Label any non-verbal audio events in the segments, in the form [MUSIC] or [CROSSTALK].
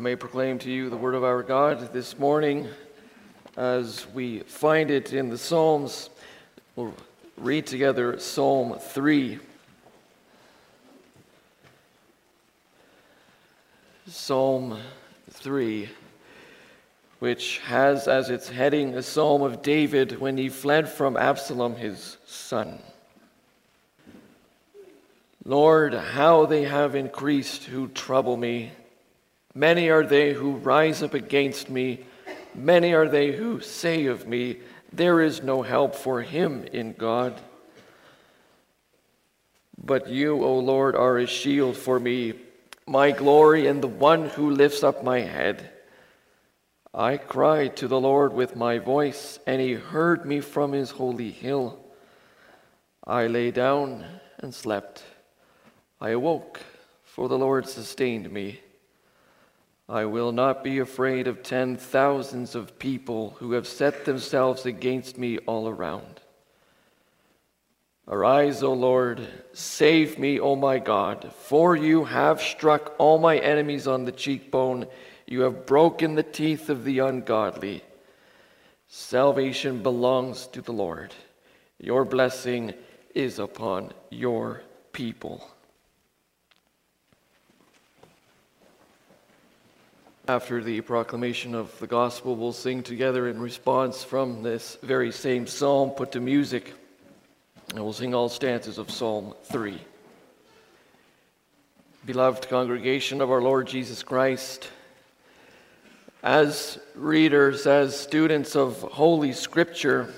may proclaim to you the word of our God this morning as we find it in the Psalms. We'll read together Psalm 3. Psalm 3, which has as its heading a psalm of David when he fled from Absalom, his son. Lord, how they have increased who trouble me. Many are they who rise up against me. Many are they who say of me, There is no help for him in God. But you, O Lord, are a shield for me, my glory, and the one who lifts up my head. I cried to the Lord with my voice, and he heard me from his holy hill. I lay down and slept. I awoke, for the Lord sustained me. I will not be afraid of ten thousands of people who have set themselves against me all around. Arise, O Lord, save me, O my God, for you have struck all my enemies on the cheekbone, you have broken the teeth of the ungodly. Salvation belongs to the Lord. Your blessing is upon your people. After the proclamation of the gospel, we'll sing together in response from this very same psalm put to music. And we'll sing all stanzas of Psalm 3. Beloved congregation of our Lord Jesus Christ, as readers, as students of Holy Scripture,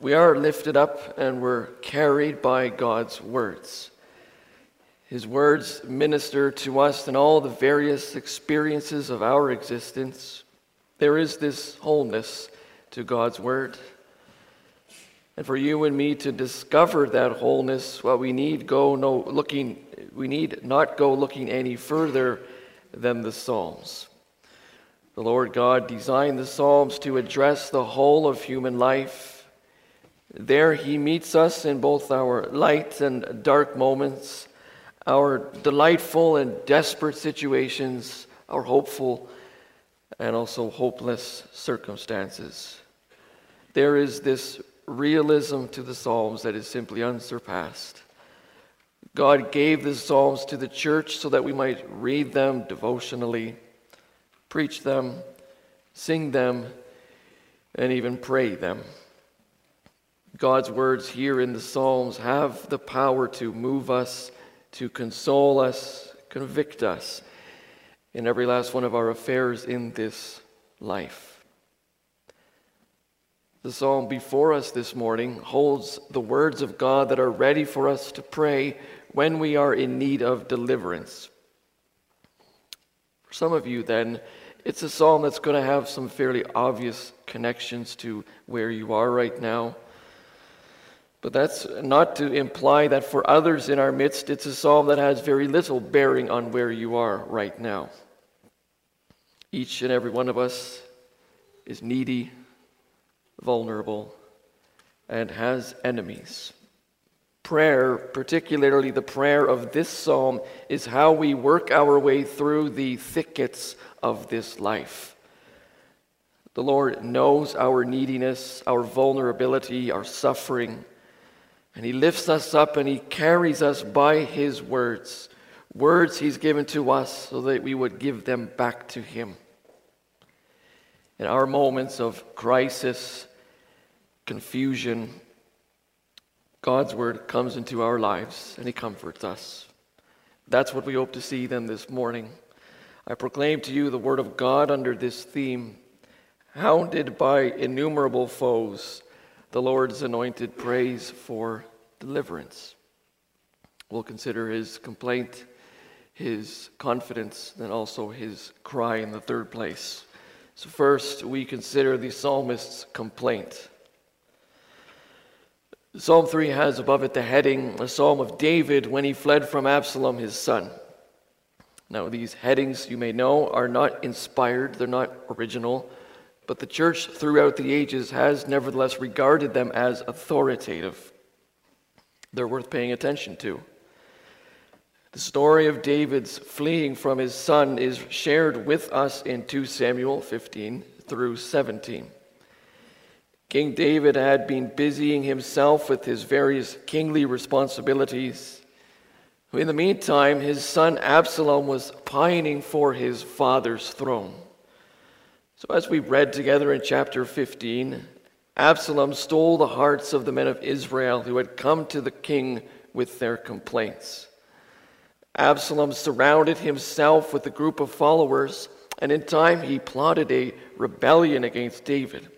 we are lifted up and we're carried by God's words. His words minister to us in all the various experiences of our existence. There is this wholeness to God's Word. And for you and me to discover that wholeness, well, we need go no looking we need not go looking any further than the Psalms. The Lord God designed the Psalms to address the whole of human life. There he meets us in both our light and dark moments our delightful and desperate situations, our hopeful and also hopeless circumstances. There is this realism to the Psalms that is simply unsurpassed. God gave the Psalms to the church so that we might read them devotionally, preach them, sing them, and even pray them. God's words here in the Psalms have the power to move us to console us, convict us in every last one of our affairs in this life. The psalm before us this morning holds the words of God that are ready for us to pray when we are in need of deliverance. For some of you, then, it's a psalm that's going to have some fairly obvious connections to where you are right now. But that's not to imply that for others in our midst, it's a psalm that has very little bearing on where you are right now. Each and every one of us is needy, vulnerable, and has enemies. Prayer, particularly the prayer of this psalm, is how we work our way through the thickets of this life. The Lord knows our neediness, our vulnerability, our suffering. And he lifts us up and he carries us by his words. Words he's given to us so that we would give them back to him. In our moments of crisis, confusion, God's word comes into our lives and he comforts us. That's what we hope to see then this morning. I proclaim to you the word of God under this theme hounded by innumerable foes the Lord's anointed prays for deliverance. We'll consider his complaint, his confidence, and also his cry in the third place. So, first, we consider the psalmist's complaint. Psalm 3 has above it the heading, a psalm of David when he fled from Absalom, his son. Now, these headings, you may know, are not inspired, they're not original. But the church throughout the ages has nevertheless regarded them as authoritative. They're worth paying attention to. The story of David's fleeing from his son is shared with us in 2 Samuel 15 through 17. King David had been busying himself with his various kingly responsibilities. In the meantime, his son Absalom was pining for his father's throne. So, as we read together in chapter 15, Absalom stole the hearts of the men of Israel who had come to the king with their complaints. Absalom surrounded himself with a group of followers, and in time he plotted a rebellion against David.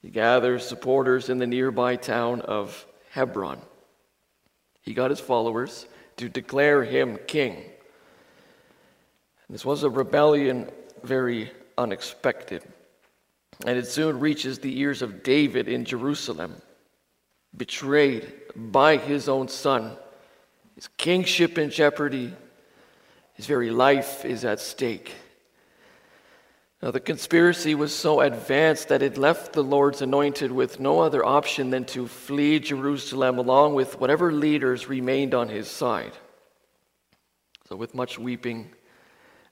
He gathered supporters in the nearby town of Hebron. He got his followers to declare him king. This was a rebellion very unexpected, and it soon reaches the ears of David in Jerusalem, betrayed by his own son his kingship in jeopardy, his very life is at stake. Now, the conspiracy was so advanced that it left the Lord's anointed with no other option than to flee Jerusalem along with whatever leaders remained on his side. So, with much weeping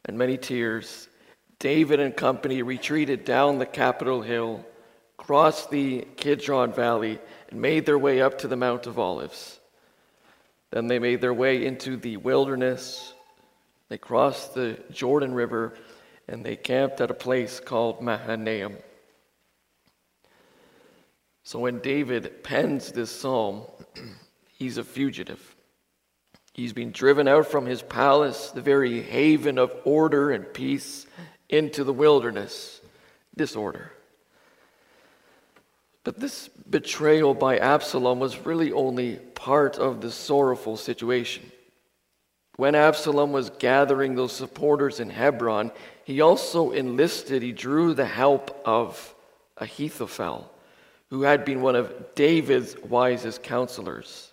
and many tears, David and company retreated down the Capitol Hill, crossed the Kidron Valley, and made their way up to the Mount of Olives. Then they made their way into the wilderness. They crossed the Jordan River and they camped at a place called Mahanaim. So when David pens this psalm, [CLEARS THROAT] he's a fugitive. He's been driven out from his palace, the very haven of order and peace, into the wilderness, disorder. But this betrayal by Absalom was really only part of the sorrowful situation. When Absalom was gathering those supporters in Hebron, he also enlisted, he drew the help of Ahithophel, who had been one of David's wisest counselors.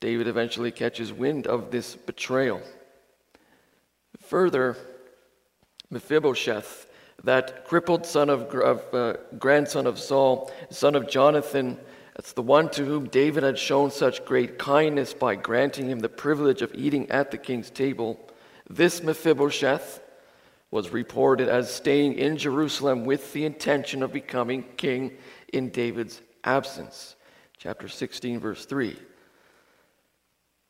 David eventually catches wind of this betrayal. Further, Mephibosheth that crippled son of, of uh, grandson of Saul, son of Jonathan, that's the one to whom David had shown such great kindness by granting him the privilege of eating at the king's table. This Mephibosheth was reported as staying in Jerusalem with the intention of becoming king in David's absence. Chapter 16, verse 3.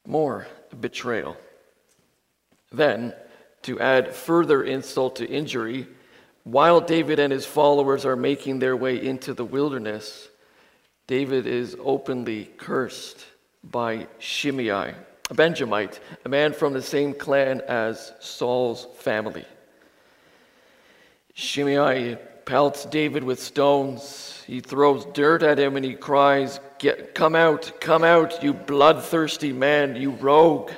More betrayal. Then, to add further insult to injury, while David and his followers are making their way into the wilderness, David is openly cursed by Shimei, a Benjamite, a man from the same clan as Saul's family. Shimei pelts David with stones. He throws dirt at him and he cries, Come out, come out, you bloodthirsty man, you rogue.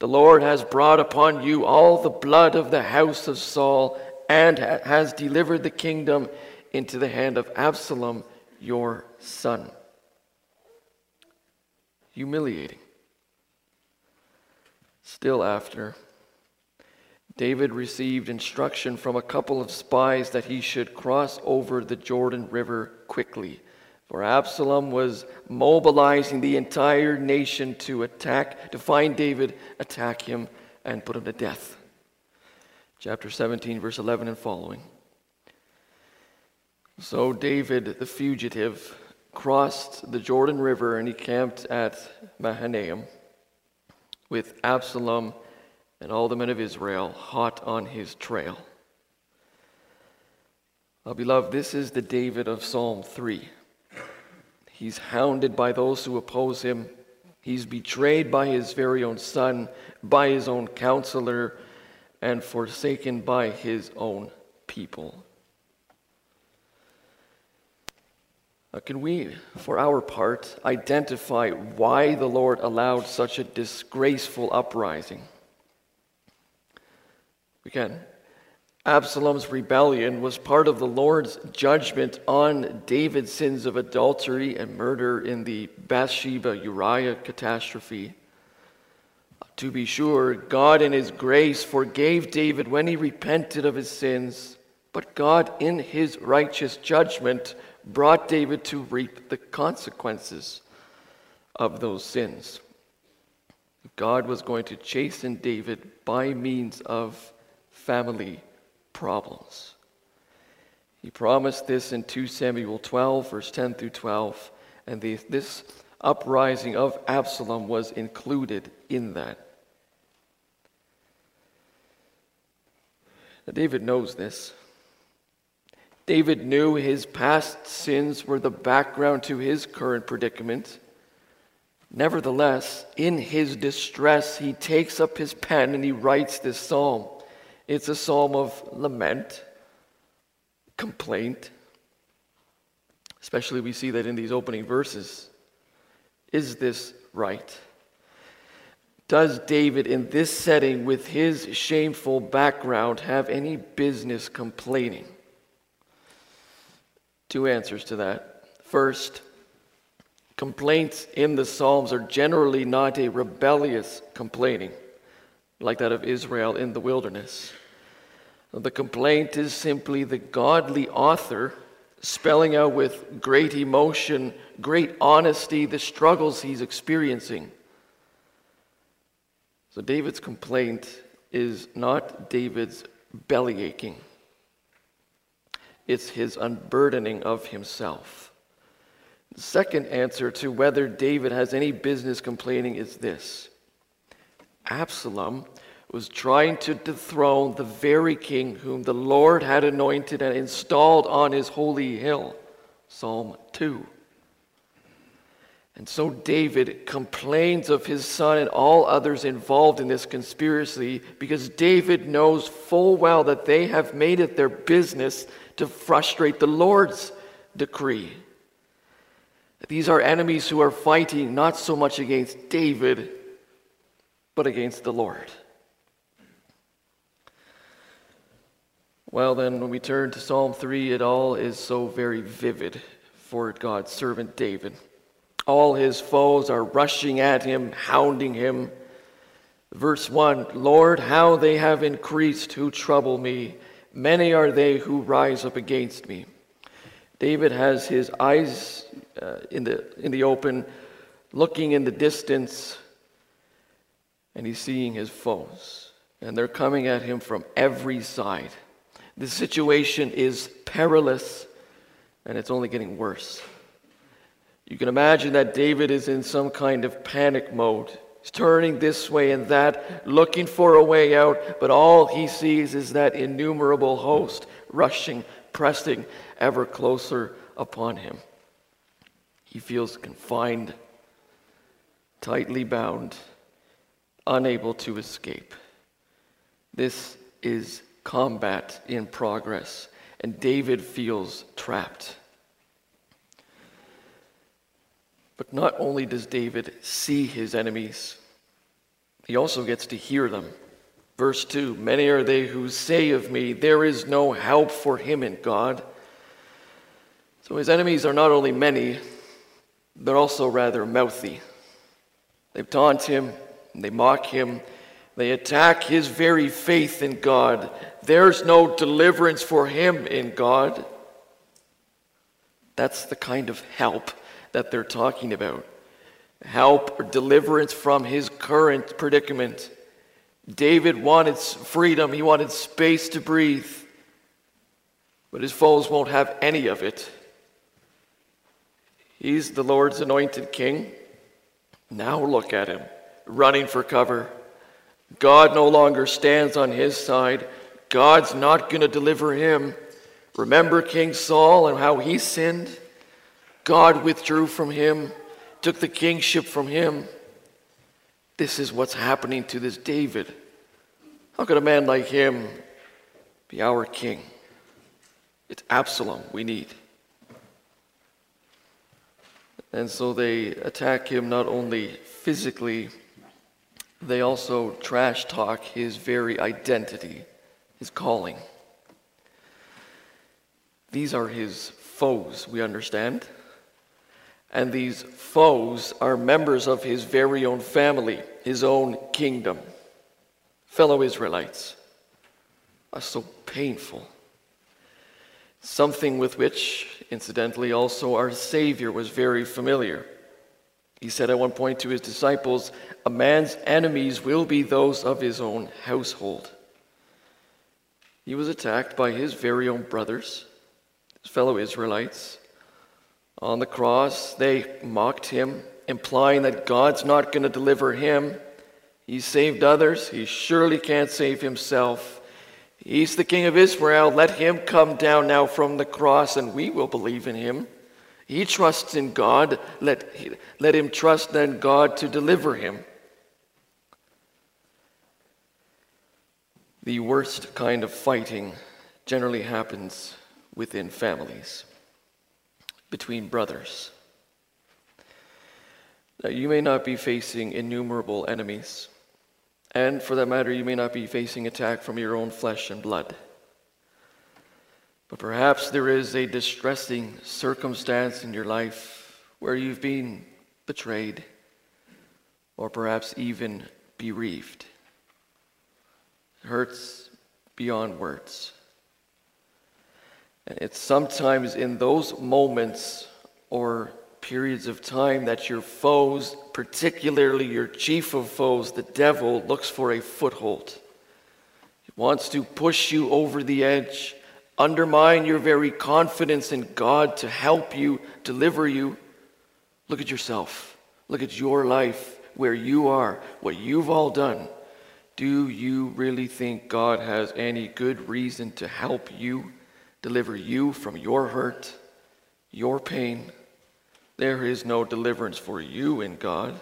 The Lord has brought upon you all the blood of the house of Saul and has delivered the kingdom into the hand of Absalom, your son. Humiliating. Still after, David received instruction from a couple of spies that he should cross over the Jordan River quickly. For Absalom was mobilizing the entire nation to attack, to find David, attack him, and put him to death chapter 17, verse 11 and following. So David, the fugitive, crossed the Jordan River and he camped at Mahanaim with Absalom and all the men of Israel hot on his trail. Well, beloved, this is the David of Psalm 3. He's hounded by those who oppose him. He's betrayed by his very own son, by his own counselor, and forsaken by his own people. Now, can we, for our part, identify why the Lord allowed such a disgraceful uprising? We can. Absalom's rebellion was part of the Lord's judgment on David's sins of adultery and murder in the Bathsheba Uriah catastrophe. To be sure, God in His grace forgave David when he repented of his sins, but God in His righteous judgment brought David to reap the consequences of those sins. God was going to chasten David by means of family problems. He promised this in 2 Samuel 12, verse 10 through 12, and the, this uprising of Absalom was included in that. Now, David knows this. David knew his past sins were the background to his current predicament. Nevertheless, in his distress, he takes up his pen and he writes this psalm. It's a psalm of lament, complaint. Especially, we see that in these opening verses. Is this right? Does David, in this setting with his shameful background, have any business complaining? Two answers to that. First, complaints in the Psalms are generally not a rebellious complaining, like that of Israel in the wilderness. The complaint is simply the godly author spelling out with great emotion, great honesty, the struggles he's experiencing. So David's complaint is not David's belly aching, it's his unburdening of himself. The second answer to whether David has any business complaining is this Absalom was trying to dethrone the very king whom the Lord had anointed and installed on his holy hill. Psalm 2. And so David complains of his son and all others involved in this conspiracy because David knows full well that they have made it their business to frustrate the Lord's decree. These are enemies who are fighting not so much against David, but against the Lord. Well, then, when we turn to Psalm 3, it all is so very vivid for God's servant David. All his foes are rushing at him, hounding him. Verse 1 Lord, how they have increased who trouble me. Many are they who rise up against me. David has his eyes uh, in, the, in the open, looking in the distance, and he's seeing his foes. And they're coming at him from every side. The situation is perilous and it's only getting worse. You can imagine that David is in some kind of panic mode. He's turning this way and that, looking for a way out, but all he sees is that innumerable host rushing, pressing ever closer upon him. He feels confined, tightly bound, unable to escape. This is combat in progress, and David feels trapped. But not only does David see his enemies, he also gets to hear them. Verse 2 Many are they who say of me, There is no help for him in God. So his enemies are not only many, they're also rather mouthy. They taunt him, they mock him, they attack his very faith in God. There's no deliverance for him in God. That's the kind of help that they're talking about help or deliverance from his current predicament. David wanted freedom, he wanted space to breathe, but his foes won't have any of it. He's the Lord's anointed king. Now look at him, running for cover. God no longer stands on his side. God's not going to deliver him. Remember King Saul and how he sinned? God withdrew from him, took the kingship from him. This is what's happening to this David. How could a man like him be our king? It's Absalom we need. And so they attack him not only physically, they also trash talk his very identity, his calling. These are his foes, we understand. And these foes are members of his very own family, his own kingdom, fellow Israelites. Are so painful. Something with which, incidentally, also our Savior was very familiar. He said at one point to his disciples, A man's enemies will be those of his own household. He was attacked by his very own brothers, his fellow Israelites. On the cross, they mocked him, implying that God's not going to deliver him. He saved others, he surely can't save himself. He's the King of Israel. Let him come down now from the cross, and we will believe in him. He trusts in God. Let, let him trust then God to deliver him. The worst kind of fighting generally happens within families, between brothers. Now, you may not be facing innumerable enemies, and for that matter, you may not be facing attack from your own flesh and blood. But perhaps there is a distressing circumstance in your life where you've been betrayed or perhaps even bereaved. It hurts beyond words. And it's sometimes in those moments or periods of time that your foes, particularly your chief of foes, the devil, looks for a foothold. He wants to push you over the edge undermine your very confidence in God to help you, deliver you, look at yourself. Look at your life, where you are, what you've all done. Do you really think God has any good reason to help you, deliver you from your hurt, your pain? There is no deliverance for you in God.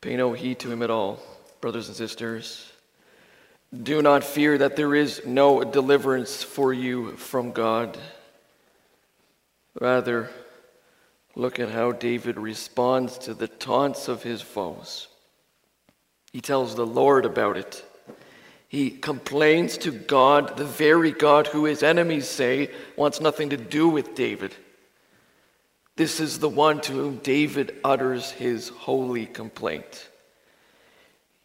Pay no heed to him at all, brothers and sisters. Do not fear that there is no deliverance for you from God. Rather, look at how David responds to the taunts of his foes. He tells the Lord about it. He complains to God, the very God who his enemies say wants nothing to do with David. This is the one to whom David utters his holy complaint.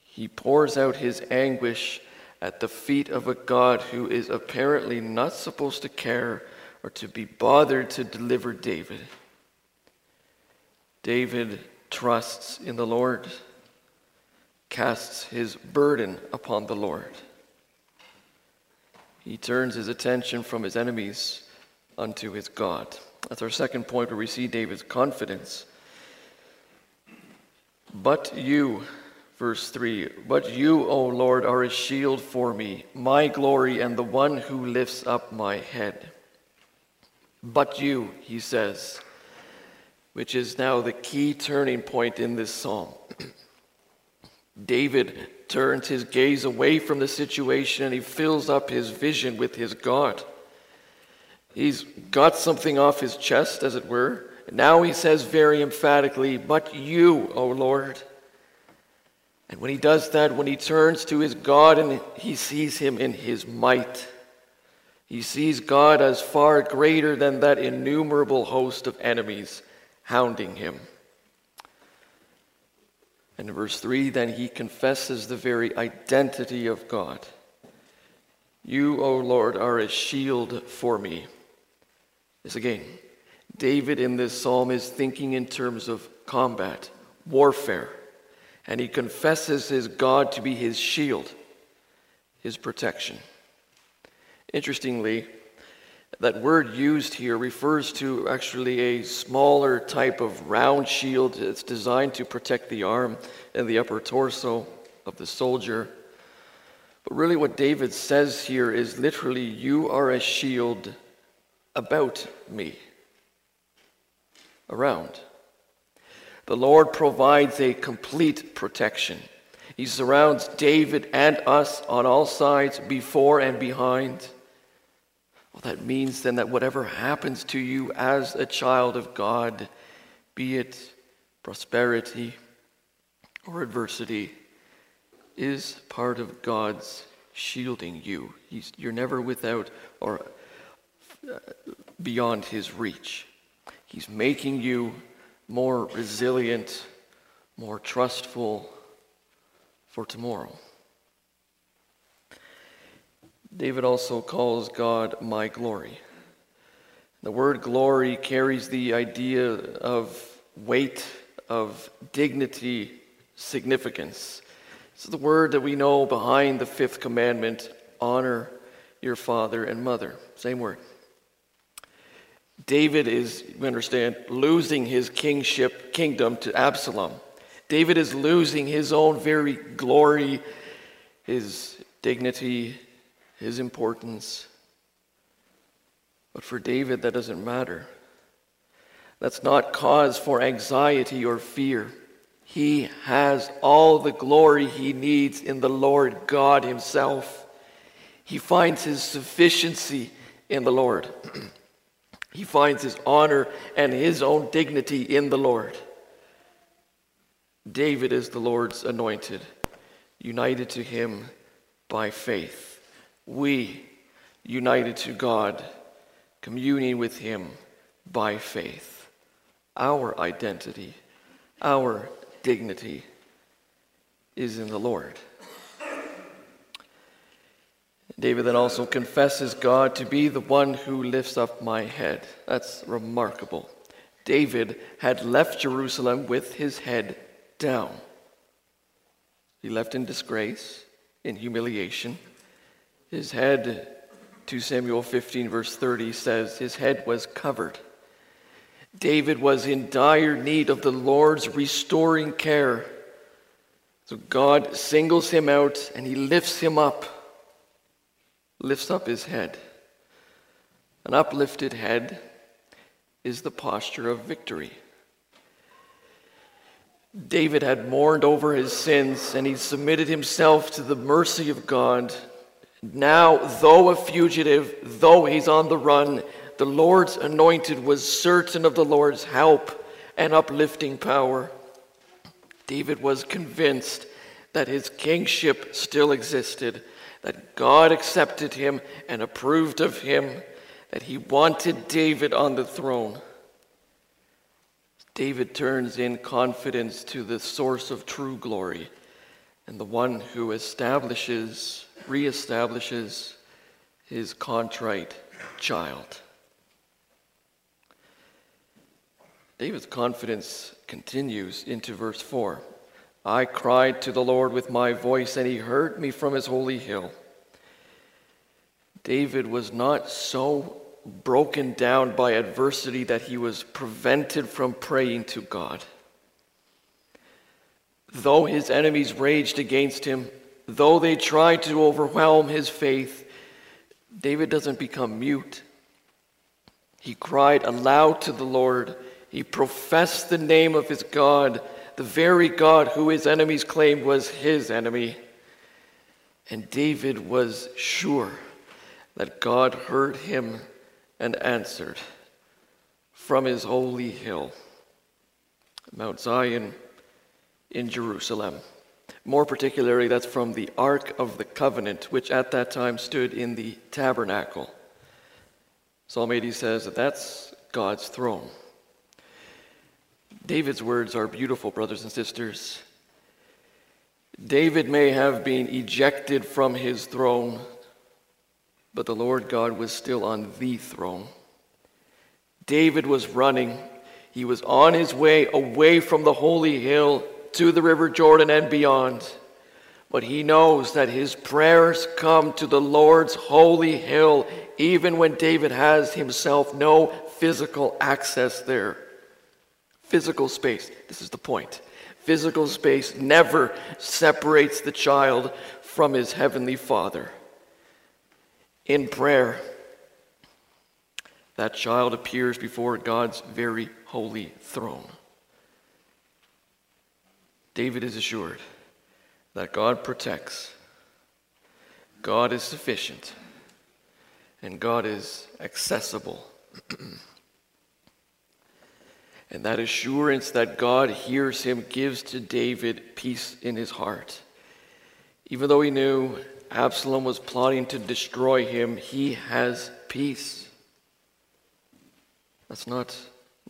He pours out his anguish at the feet of a God who is apparently not supposed to care or to be bothered to deliver David. David trusts in the Lord, casts his burden upon the Lord. He turns his attention from his enemies unto his God. That's our second point where we see David's confidence. But you, Verse 3 But you, O Lord, are a shield for me, my glory, and the one who lifts up my head. But you, he says, which is now the key turning point in this psalm. [CLEARS THROAT] David turns his gaze away from the situation and he fills up his vision with his God. He's got something off his chest, as it were. And now he says very emphatically, But you, O Lord, and when he does that, when he turns to his God and he sees him in his might, he sees God as far greater than that innumerable host of enemies hounding him. And in verse 3, then he confesses the very identity of God. You, O Lord, are a shield for me. This again, David in this psalm is thinking in terms of combat, warfare and he confesses his God to be his shield, his protection. Interestingly, that word used here refers to actually a smaller type of round shield. It's designed to protect the arm and the upper torso of the soldier. But really, what David says here is literally, You are a shield about me, around. The Lord provides a complete protection. He surrounds David and us on all sides, before and behind. That means then that whatever happens to you as a child of God, be it prosperity or adversity, is part of God's shielding you. He's, you're never without or uh, beyond His reach. He's making you more resilient, more trustful for tomorrow. David also calls God my glory. The word glory carries the idea of weight, of dignity, significance. Is the word that we know behind the fifth commandment honor your father and mother. Same word. David is, we understand, losing his kingship, kingdom to Absalom. David is losing his own very glory, his dignity, his importance. But for David, that doesn't matter. That's not cause for anxiety or fear. He has all the glory he needs in the Lord God Himself. He finds his sufficiency in the Lord. [CLEARS THROAT] he finds his honor and his own dignity in the Lord. David is the Lord's anointed, united to him by faith. We, united to God, communing with him by faith. Our identity, our dignity is in the Lord. David then also confesses God to be the one who lifts up my head. That's remarkable. David had left Jerusalem with his head down. He left in disgrace, in humiliation. His head, 2 Samuel 15, verse 30, says his head was covered. David was in dire need of the Lord's restoring care. So God singles him out and he lifts him up, lifts up his head. An uplifted head is the posture of victory. David had mourned over his sins and he submitted himself to the mercy of God. Now, though a fugitive, though he's on the run, the Lord's anointed was certain of the Lord's help and uplifting power. David was convinced that his kingship still existed, that God accepted him and approved of him, that he wanted David on the throne. David turns in confidence to the source of true glory and the one who establishes, reestablishes his contrite child. David's confidence continues into verse 4. I cried to the Lord with my voice, and he heard me from his holy hill. David was not so broken down by adversity that he was prevented from praying to God. Though his enemies raged against him, though they tried to overwhelm his faith, David doesn't become mute. He cried aloud to the Lord he professed the name of his God, the very God who his enemies claimed was his enemy. And David was sure that God heard him and answered from his holy hill, Mount Zion in Jerusalem. More particularly, that's from the Ark of the Covenant, which at that time stood in the tabernacle. Psalm 80 says that that's God's throne. David's words are beautiful, brothers and sisters. David may have been ejected from his throne, but the Lord God was still on the throne. David was running. He was on his way away from the holy hill to the river Jordan and beyond. But he knows that his prayers come to the Lord's holy hill, even when David has himself no physical access there. Physical space, this is the point. Physical space never separates the child from his heavenly Father. In prayer, that child appears before God's very holy throne. David is assured that God protects, God is sufficient, and God is accessible. [CLEARS THROAT] And that assurance that God hears him gives to David peace in his heart. Even though he knew Absalom was plotting to destroy him, he has peace. That's not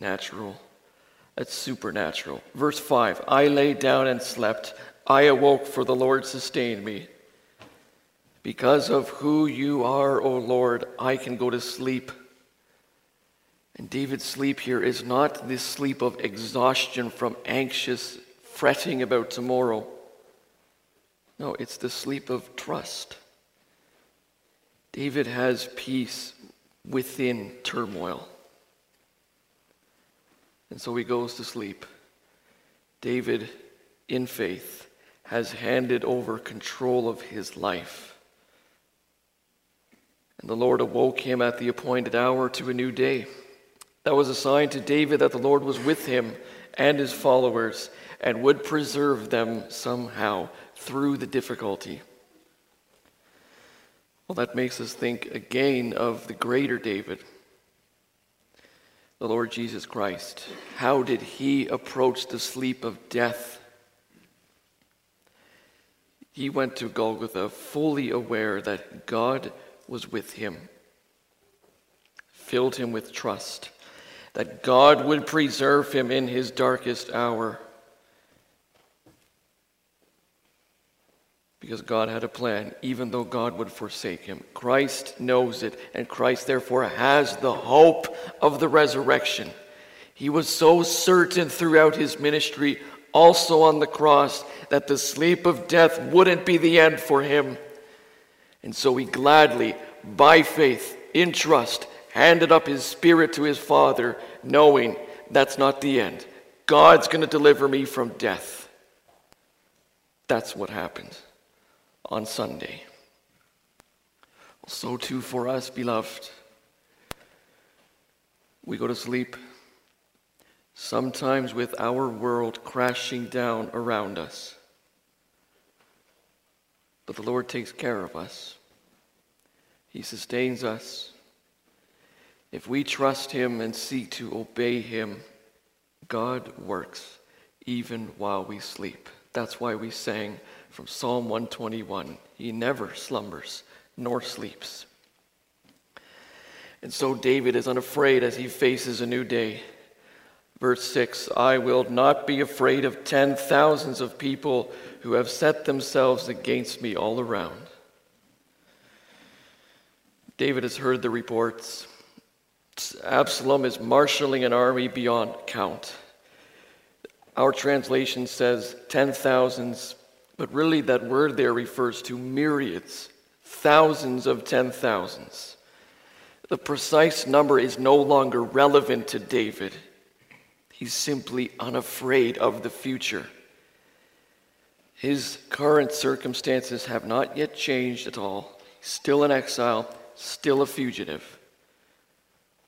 natural, that's supernatural. Verse 5 I lay down and slept. I awoke, for the Lord sustained me. Because of who you are, O Lord, I can go to sleep. And David's sleep here is not this sleep of exhaustion from anxious fretting about tomorrow. No, it's the sleep of trust. David has peace within turmoil. And so he goes to sleep. David, in faith, has handed over control of his life. And the Lord awoke him at the appointed hour to a new day. That was a sign to David that the Lord was with him and his followers and would preserve them somehow through the difficulty. Well, that makes us think again of the greater David, the Lord Jesus Christ. How did he approach the sleep of death? He went to Golgotha fully aware that God was with him, filled him with trust, that God would preserve him in his darkest hour. Because God had a plan, even though God would forsake him. Christ knows it, and Christ therefore has the hope of the resurrection. He was so certain throughout his ministry, also on the cross, that the sleep of death wouldn't be the end for him. And so he gladly, by faith, in trust, handed up his spirit to his Father, knowing that's not the end. God's going to deliver me from death. That's what happened on Sunday. So too for us, beloved. We go to sleep, sometimes with our world crashing down around us. But the Lord takes care of us, He sustains us. If we trust Him and seek to obey Him, God works even while we sleep. That's why we sang from Psalm 121 He never slumbers nor sleeps. And so David is unafraid as he faces a new day. Verse 6 I will not be afraid of ten thousands of people who have set themselves against me all around. David has heard the reports. Absalom is marshaling an army beyond count. Our translation says ten thousands, but really, that word there refers to myriads, thousands of ten thousands. The precise number is no longer relevant to David. He's simply unafraid of the future. His current circumstances have not yet changed at all. Still in exile, still a fugitive.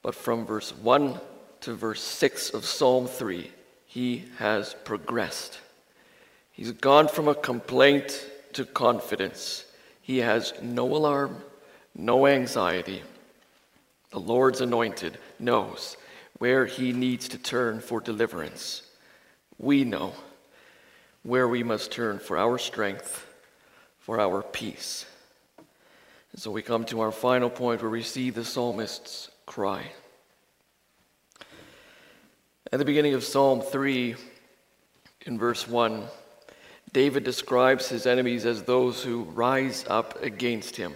But from verse 1 to verse 6 of Psalm 3, he has progressed. He's gone from a complaint to confidence. He has no alarm, no anxiety. The Lord's anointed knows where he needs to turn for deliverance. We know where we must turn for our strength, for our peace. And so we come to our final point where we see the psalmist's cry. At the beginning of Psalm 3, in verse 1, David describes his enemies as those who rise up against him.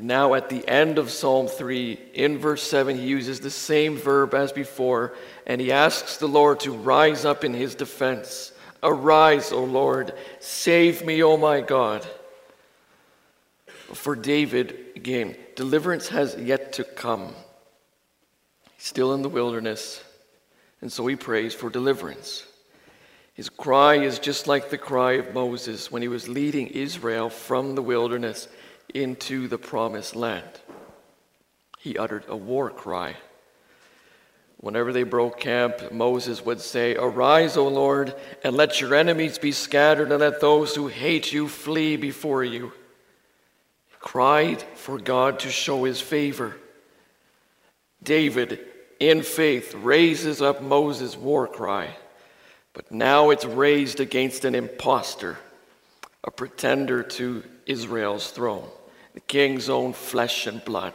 Now, at the end of Psalm 3, in verse 7, he uses the same verb as before, and he asks the Lord to rise up in his defense. Arise, O Lord, save me, O my God. For David, again, deliverance has yet to come. He's still in the wilderness, and so he prays for deliverance. His cry is just like the cry of Moses when he was leading Israel from the wilderness into the promised land. He uttered a war cry. Whenever they broke camp, Moses would say, Arise, O Lord, and let your enemies be scattered, and let those who hate you flee before you. He cried for God to show his favor. David, in faith, raises up Moses' war cry. But now it's raised against an impostor, a pretender to Israel's throne, the king's own flesh and blood.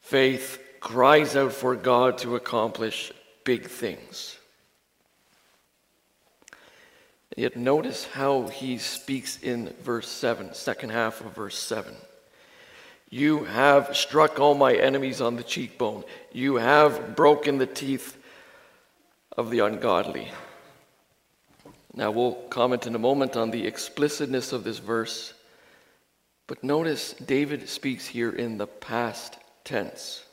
Faith cries out for God to accomplish big things. Yet notice how he speaks in verse 7, second half of verse 7. You have struck all my enemies on the cheekbone. You have broken the teeth of the ungodly. Now, we'll comment in a moment on the explicitness of this verse, but notice David speaks here in the past tense,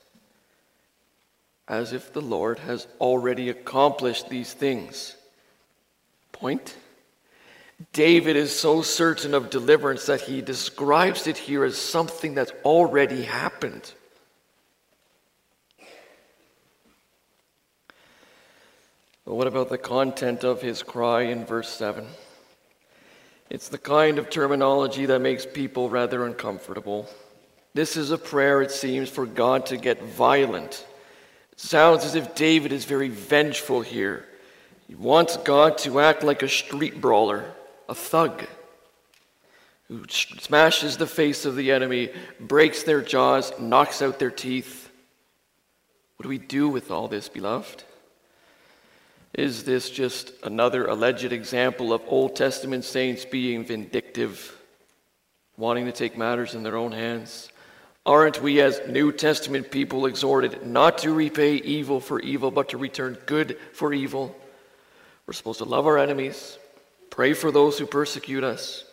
as if the Lord has already accomplished these things. Point? David is so certain of deliverance that he describes it here as something that's already happened. But what about the content of his cry in verse 7? It's the kind of terminology that makes people rather uncomfortable. This is a prayer, it seems, for God to get violent. It sounds as if David is very vengeful here. He wants God to act like a street brawler, a thug, who smashes the face of the enemy, breaks their jaws, knocks out their teeth. What do we do with all this, beloved? Is this just another alleged example of Old Testament saints being vindictive, wanting to take matters in their own hands? Aren't we, as New Testament people, exhorted not to repay evil for evil, but to return good for evil? We're supposed to love our enemies, pray for those who persecute us.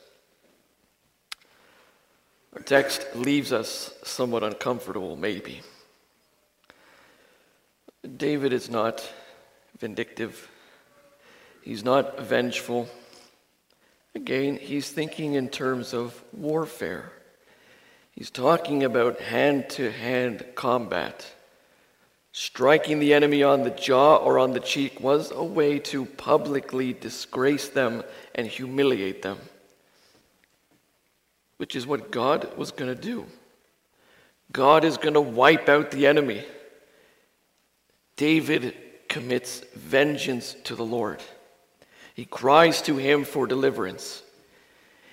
Our text leaves us somewhat uncomfortable, maybe. David is not vindictive. He's not vengeful. Again, he's thinking in terms of warfare. He's talking about hand to hand combat. Striking the enemy on the jaw or on the cheek was a way to publicly disgrace them and humiliate them, which is what God was going to do. God is going to wipe out the enemy. David commits vengeance to the Lord. He cries to him for deliverance.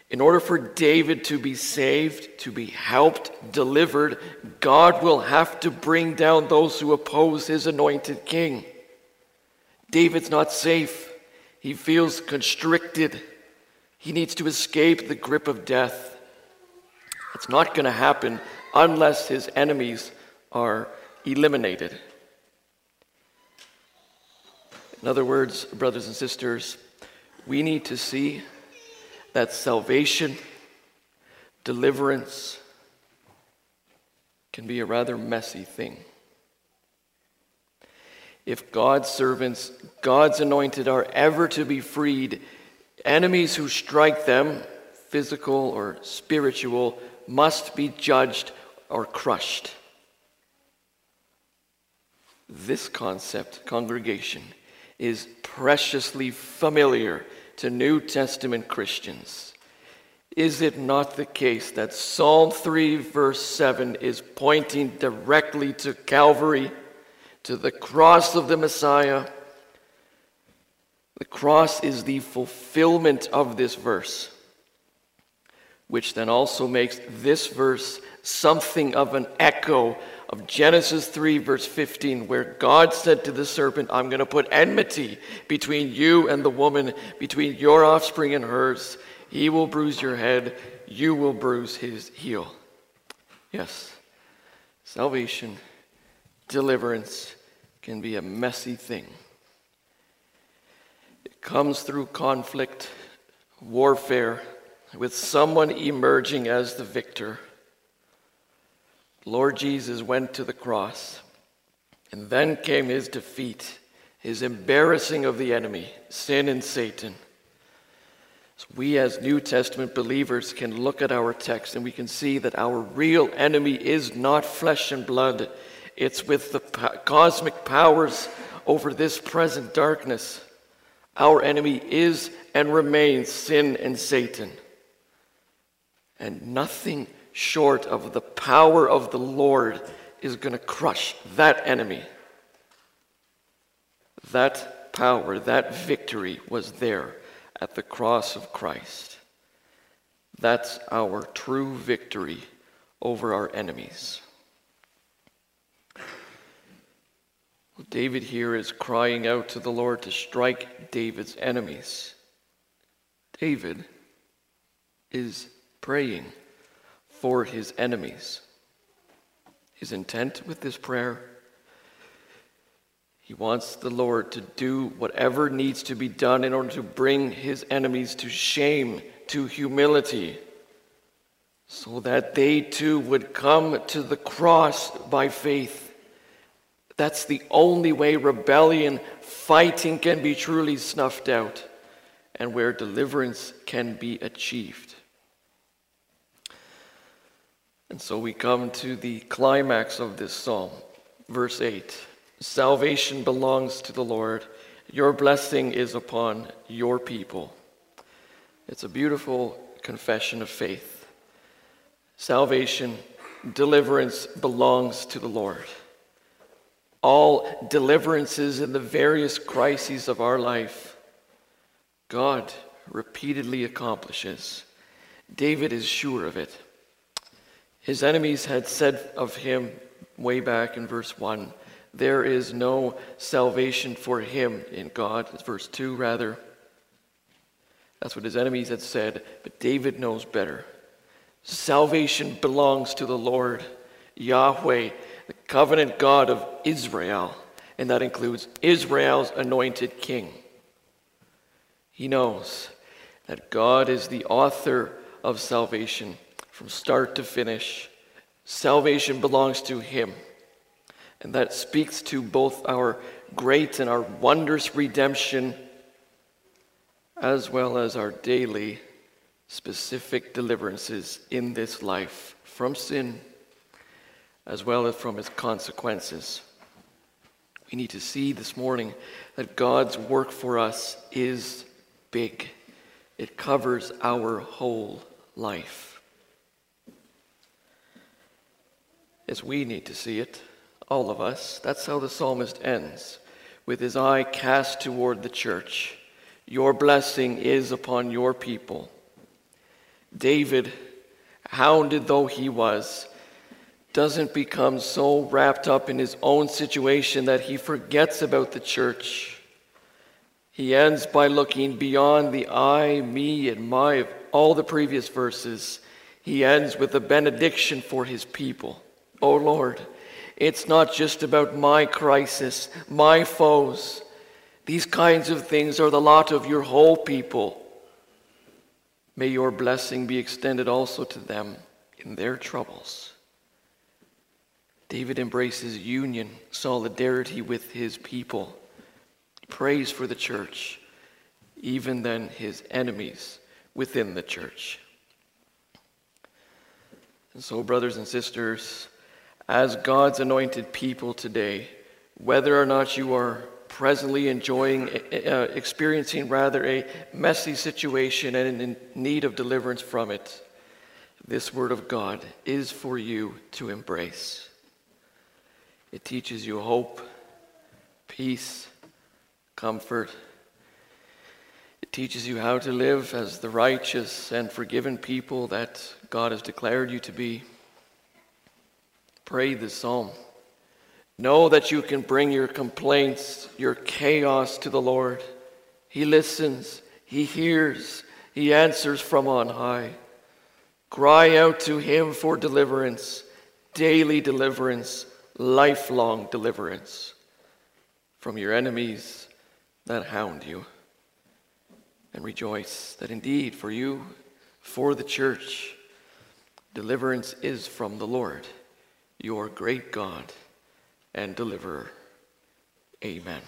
In order for David to be saved, to be helped, delivered, God will have to bring down those who oppose his anointed king. David's not safe. He feels constricted. He needs to escape the grip of death. It's not going to happen unless his enemies are eliminated. In other words, brothers and sisters, we need to see that salvation, deliverance, can be a rather messy thing. If God's servants, God's anointed, are ever to be freed, enemies who strike them, physical or spiritual, must be judged or crushed. This concept, congregation, is preciously familiar to New Testament Christians. Is it not the case that Psalm 3, verse 7 is pointing directly to Calvary, to the cross of the Messiah? The cross is the fulfillment of this verse, which then also makes this verse something of an echo of Genesis 3, verse 15, where God said to the serpent, I'm going to put enmity between you and the woman, between your offspring and hers. He will bruise your head, you will bruise his heel. Yes, salvation, deliverance can be a messy thing. It comes through conflict, warfare, with someone emerging as the victor. Lord Jesus went to the cross, and then came his defeat, his embarrassing of the enemy, sin and Satan. So we, as New Testament believers, can look at our text and we can see that our real enemy is not flesh and blood, it's with the cosmic powers over this present darkness. Our enemy is and remains sin and Satan. And nothing short of the power of the Lord is going to crush that enemy. That power, that victory was there at the cross of Christ. That's our true victory over our enemies. David here is crying out to the Lord to strike David's enemies. David is praying for his enemies. his intent with this prayer. He wants the Lord to do whatever needs to be done in order to bring his enemies to shame, to humility, so that they too would come to the cross by faith. That's the only way rebellion, fighting can be truly snuffed out and where deliverance can be achieved. And so we come to the climax of this psalm, verse 8 Salvation belongs to the Lord, your blessing is upon your people. It's a beautiful confession of faith. Salvation, deliverance belongs to the Lord. All deliverances in the various crises of our life, God repeatedly accomplishes. David is sure of it. His enemies had said of him way back in verse 1 there is no salvation for him in God. Verse 2, rather. That's what his enemies had said, but David knows better. Salvation belongs to the Lord, Yahweh, the covenant God of Israel, and that includes Israel's anointed king. He knows that God is the author of salvation from start to finish. Salvation belongs to Him. And that speaks to both our great and our wondrous redemption, as well as our daily specific deliverances in this life from sin, as well as from its consequences. We need to see this morning that God's work for us is big, it covers our whole life. As we need to see it, all of us. That's how the psalmist ends, with his eye cast toward the church. Your blessing is upon your people. David, hounded though he was, doesn't become so wrapped up in his own situation that he forgets about the church. He ends by looking beyond the I, me, and my of all the previous verses. He ends with a benediction for his people. Oh Lord, it's not just about my crisis, my foes. These kinds of things are the lot of your whole people. May your blessing be extended also to them in their troubles. David embraces union, solidarity with his people. prays for the church, even then his enemies within the church. And so, brothers and sisters, as God's anointed people today, whether or not you are presently enjoying, uh, experiencing rather a messy situation and in need of deliverance from it, this Word of God is for you to embrace. It teaches you hope, peace, comfort. It teaches you how to live as the righteous and forgiven people that God has declared you to be. Pray this psalm. Know that you can bring your complaints, your chaos to the Lord. He listens, He hears, He answers from on high. Cry out to Him for deliverance, daily deliverance, lifelong deliverance from your enemies that hound you. And rejoice that indeed for you, for the church, deliverance is from the Lord your great God and deliverer. Amen.